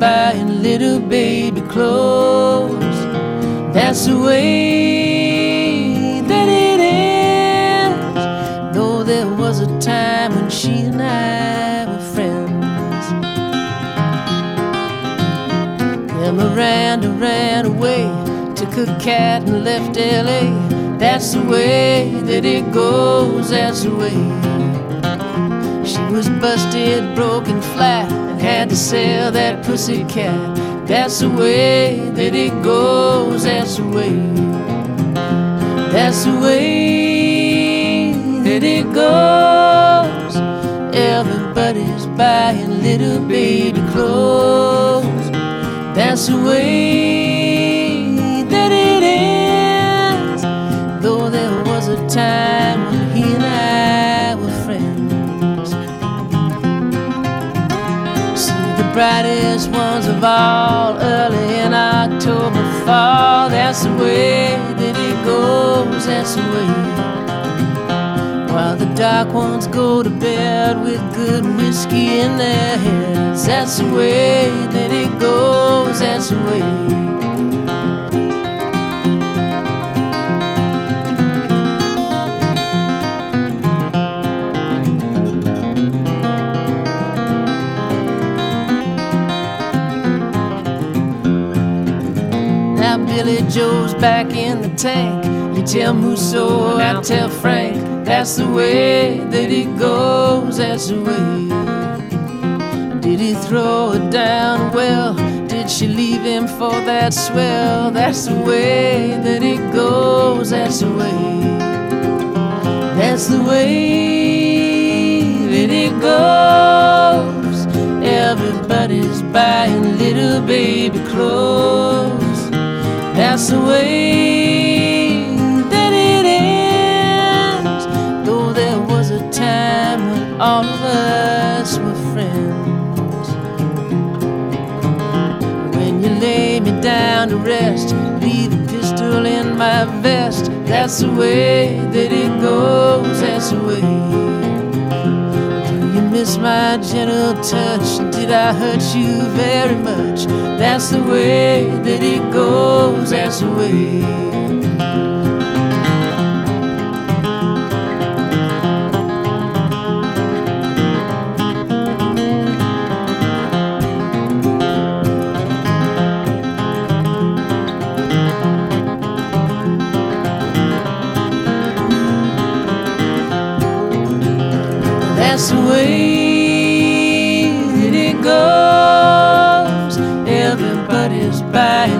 Buying little baby clothes. That's the way that it is. Though there was a time when she and I were friends. Then Miranda ran away, took her cat and left LA. That's the way that it goes, that's the way. She was busted, broken flat, and had to sell that pussy cat. That's the way that it goes, that's the way. That's the way that it goes. Everybody's buying little baby clothes. That's the way that it is. Though there was a time brightest ones of all early in October fall. That's the way that it goes, that's the way. While the dark ones go to bed with good whiskey in their heads. That's the way that it goes, that's the way. Back in the tank. You tell Musso, I tell Frank. That's the way that it goes, that's the way. Did he throw her down? Well, did she leave him for that swell? That's the way that it goes, that's the way. That's the way that it goes. Everybody's buying little baby clothes. That's the way that it is. Though there was a time when all of us were friends. When you lay me down to rest, leave a pistol in my vest. That's the way that it goes. That's the way. Miss my gentle touch? Did I hurt you very much? That's the way that it goes. That's the way. That's Everybody's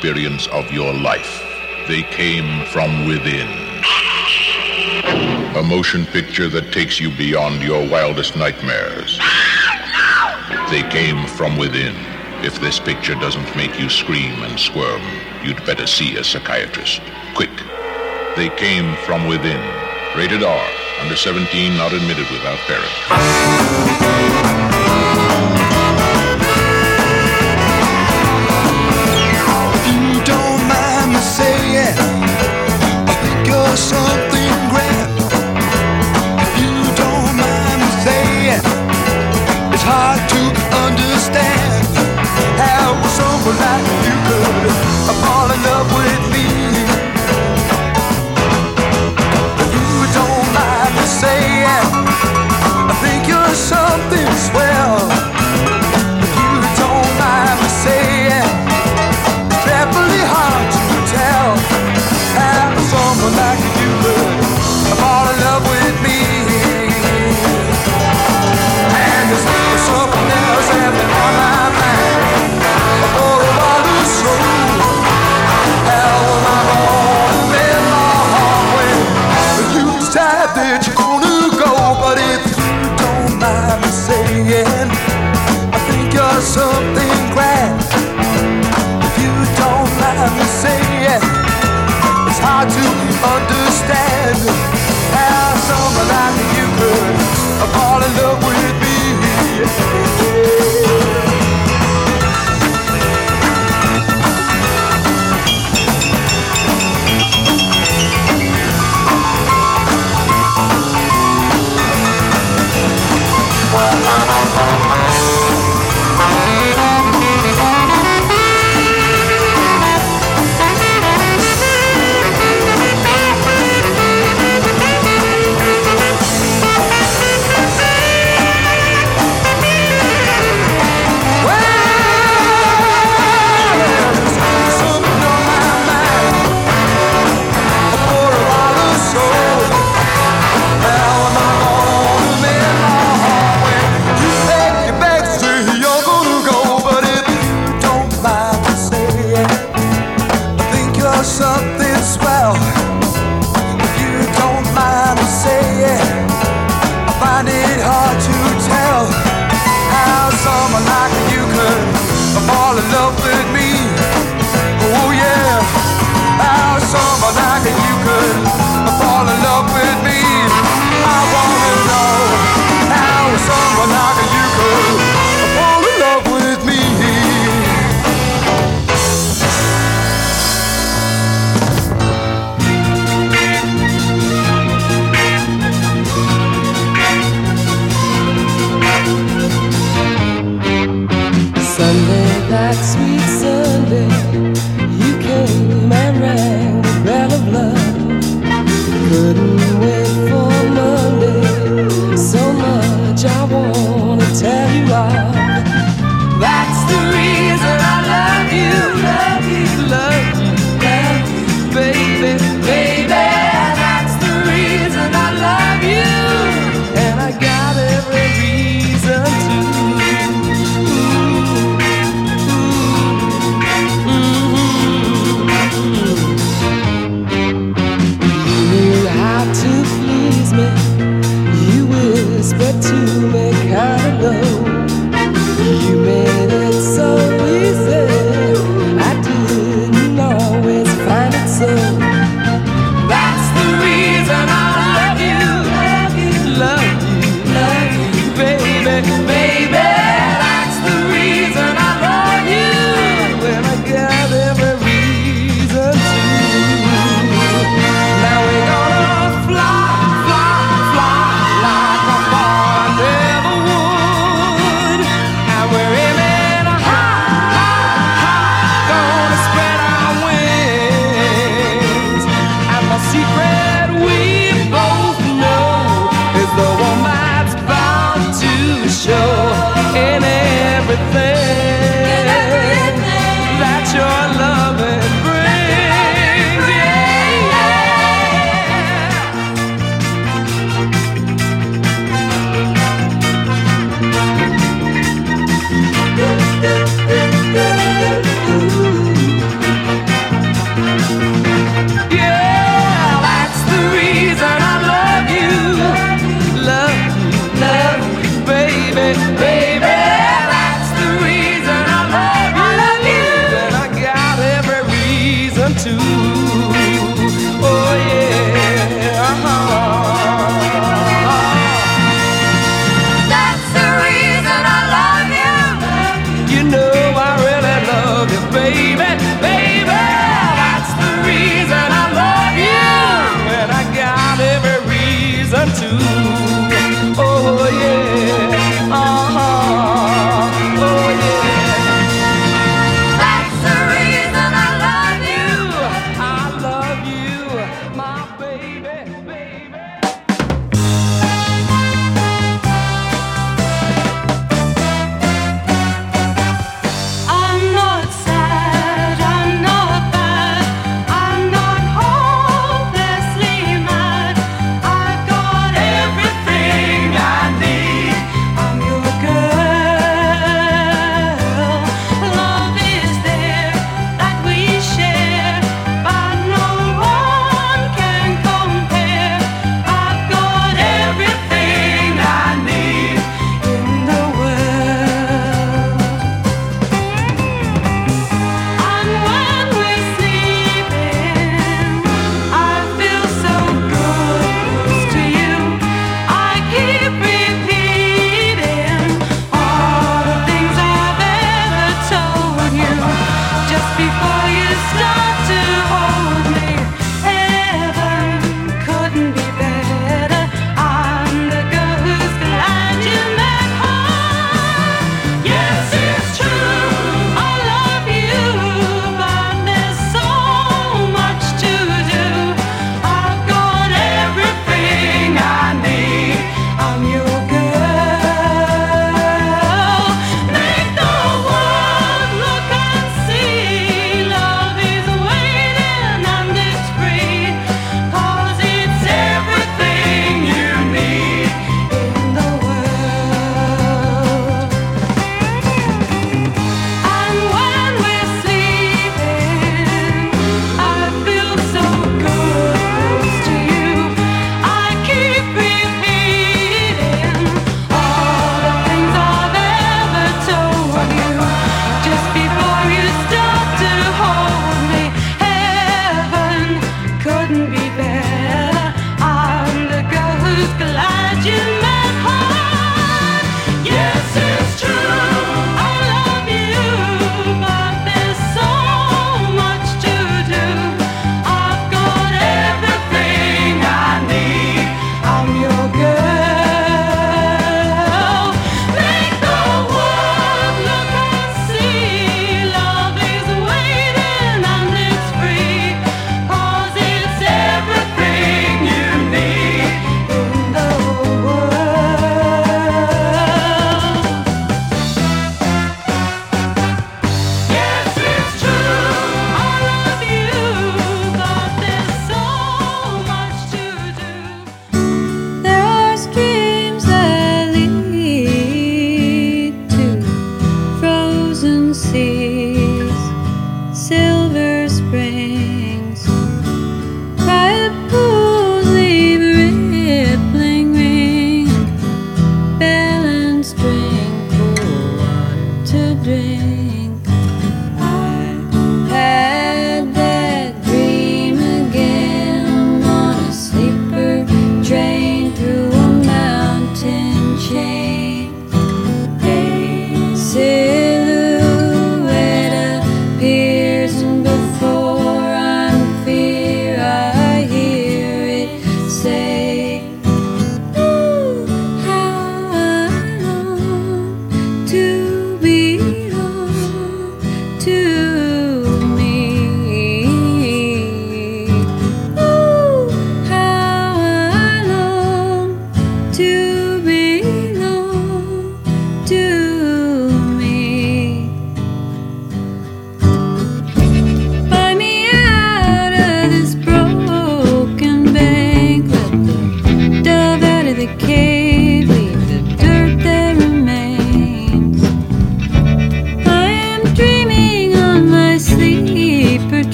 experience of your life. They came from within. A motion picture that takes you beyond your wildest nightmares. They came from within. If this picture doesn't make you scream and squirm, you'd better see a psychiatrist. Quick. They came from within. Rated R. Under 17, not admitted without parent.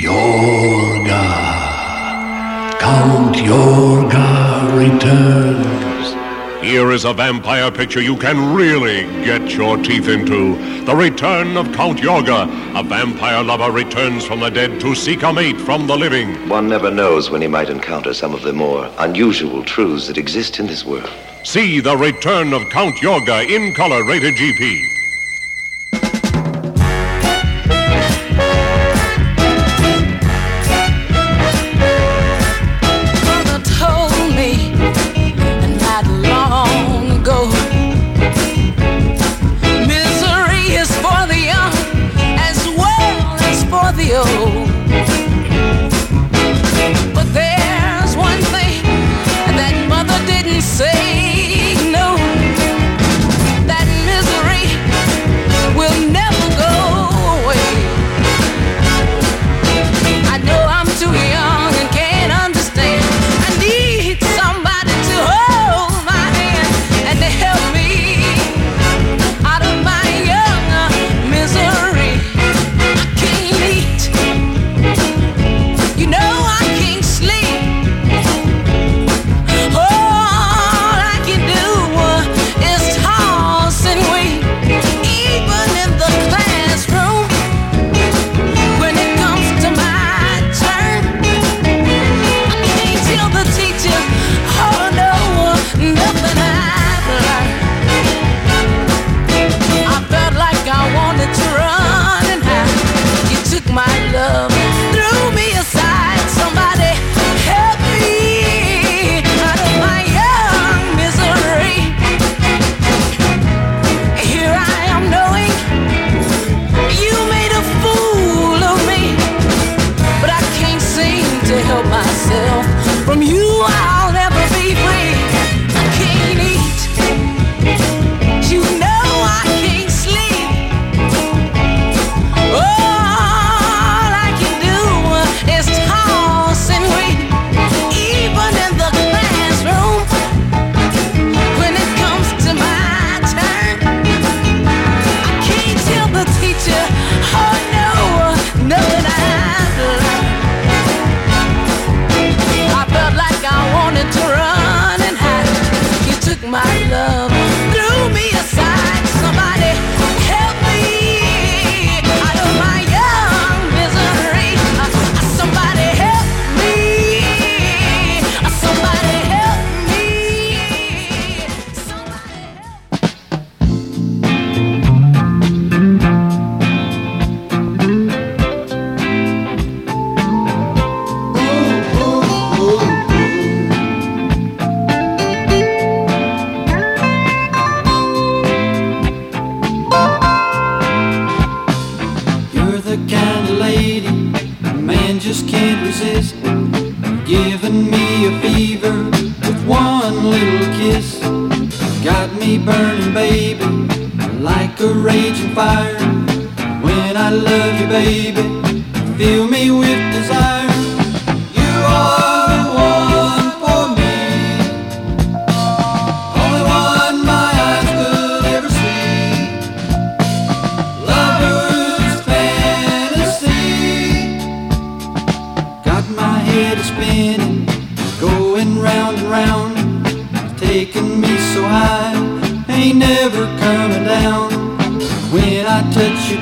Yorga. Count Yorga returns. Here is a vampire picture you can really get your teeth into. The Return of Count Yorga. A vampire lover returns from the dead to seek a mate from the living. One never knows when he might encounter some of the more unusual truths that exist in this world. See The Return of Count Yorga in color rated GP.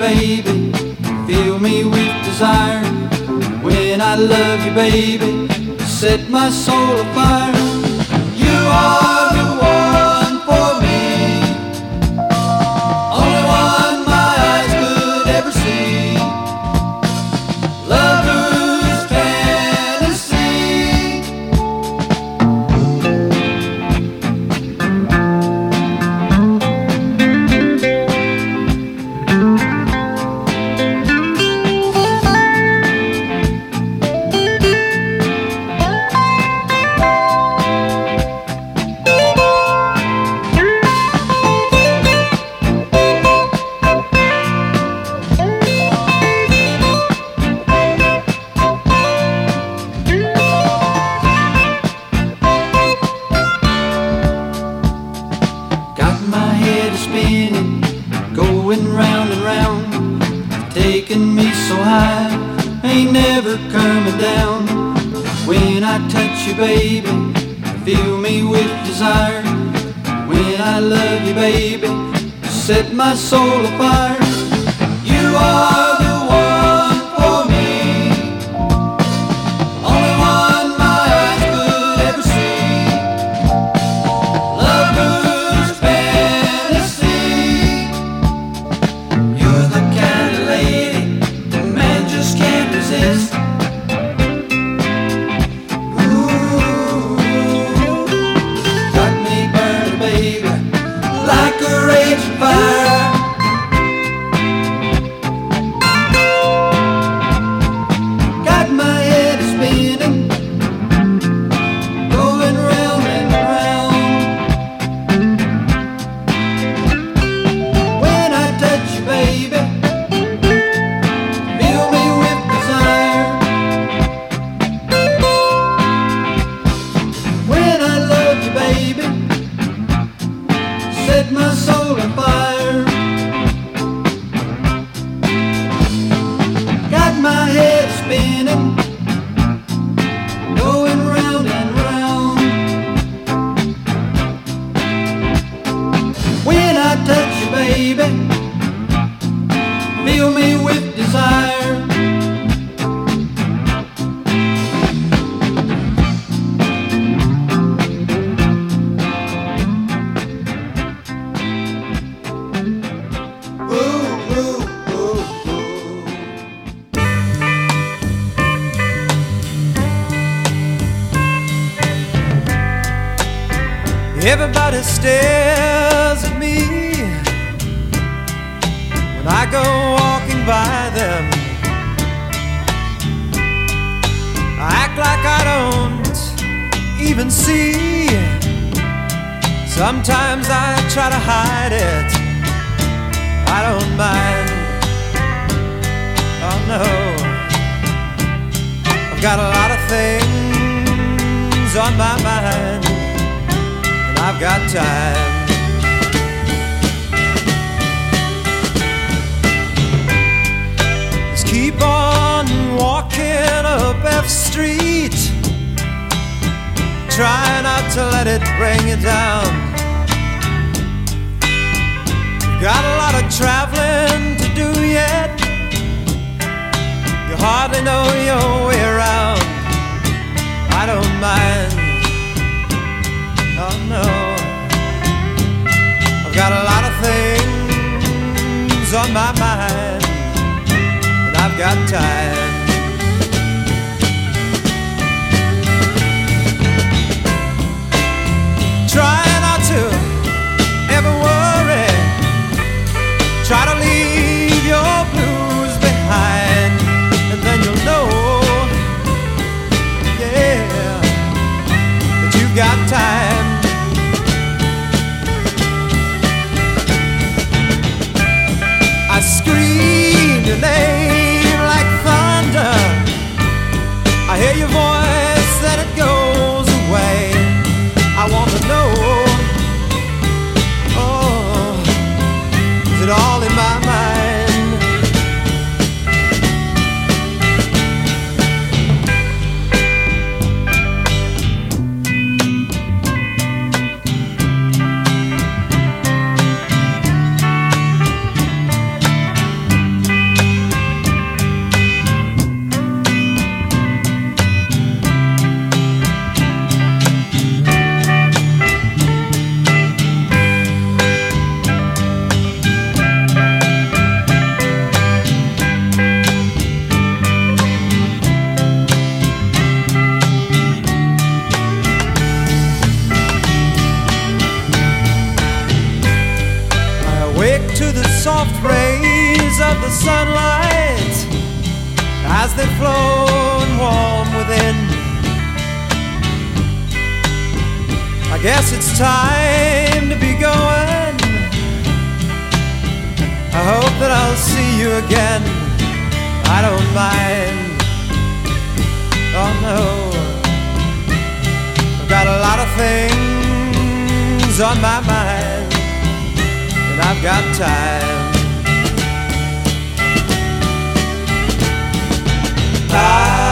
baby, fill me with desire. When I love you, baby, set my soul afire. Street. Try not to let it bring you down. You've got a lot of traveling to do yet. You hardly know your way around. I don't mind. Oh no. I've got a lot of things on my mind, and I've got time. Got time. I scream your name like thunder. I hear your voice soft rays of the sunlight as they flow and warm within. I guess it's time to be going. I hope that I'll see you again. I don't mind. Oh no. I've got a lot of things on my mind I've got time. I've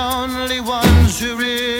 only ones who really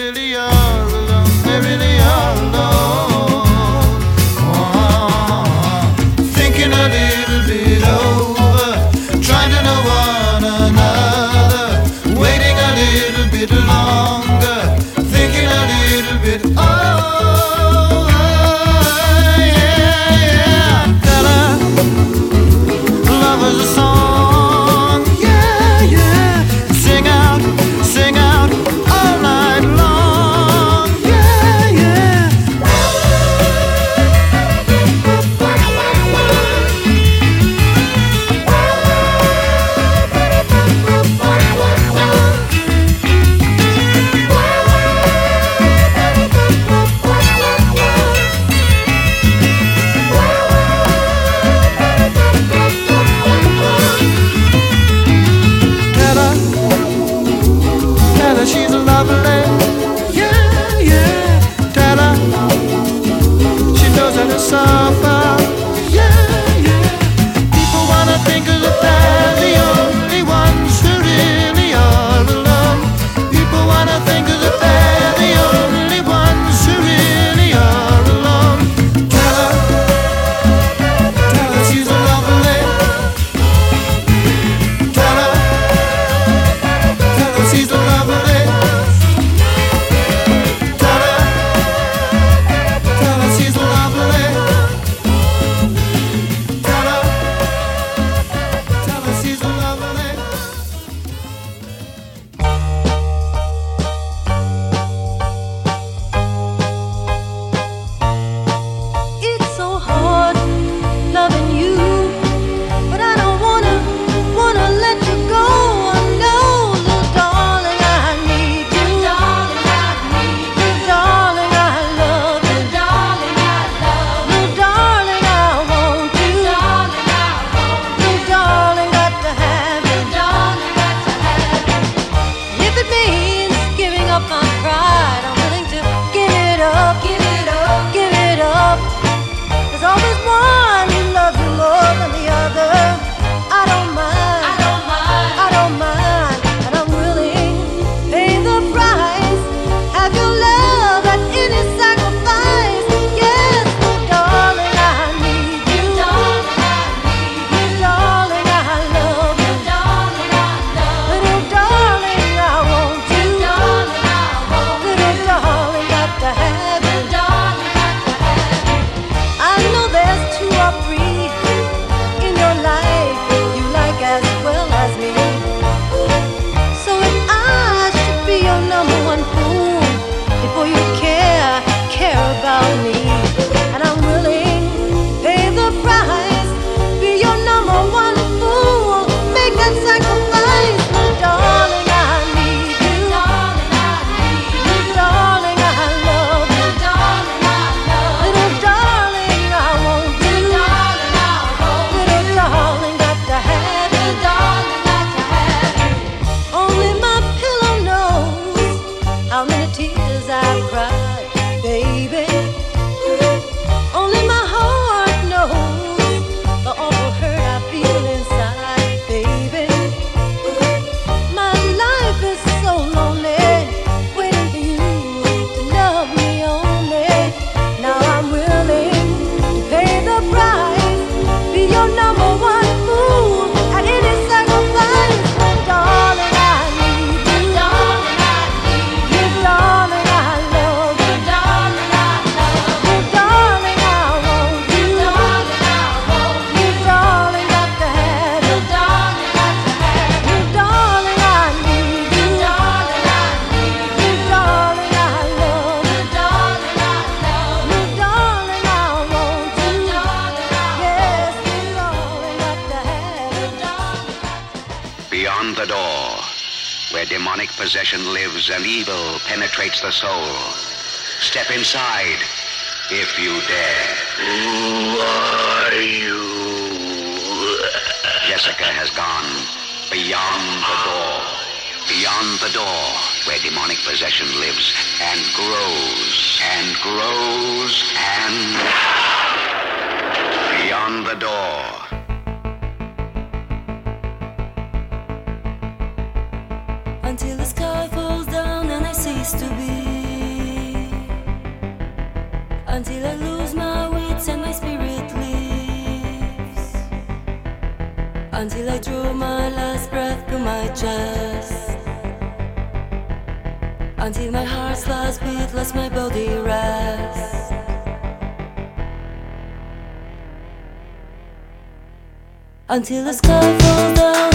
inside, if you dare. Who are you? Jessica has gone beyond the door. Beyond the door, where demonic possession lives and grows and grows and... until the sky falls down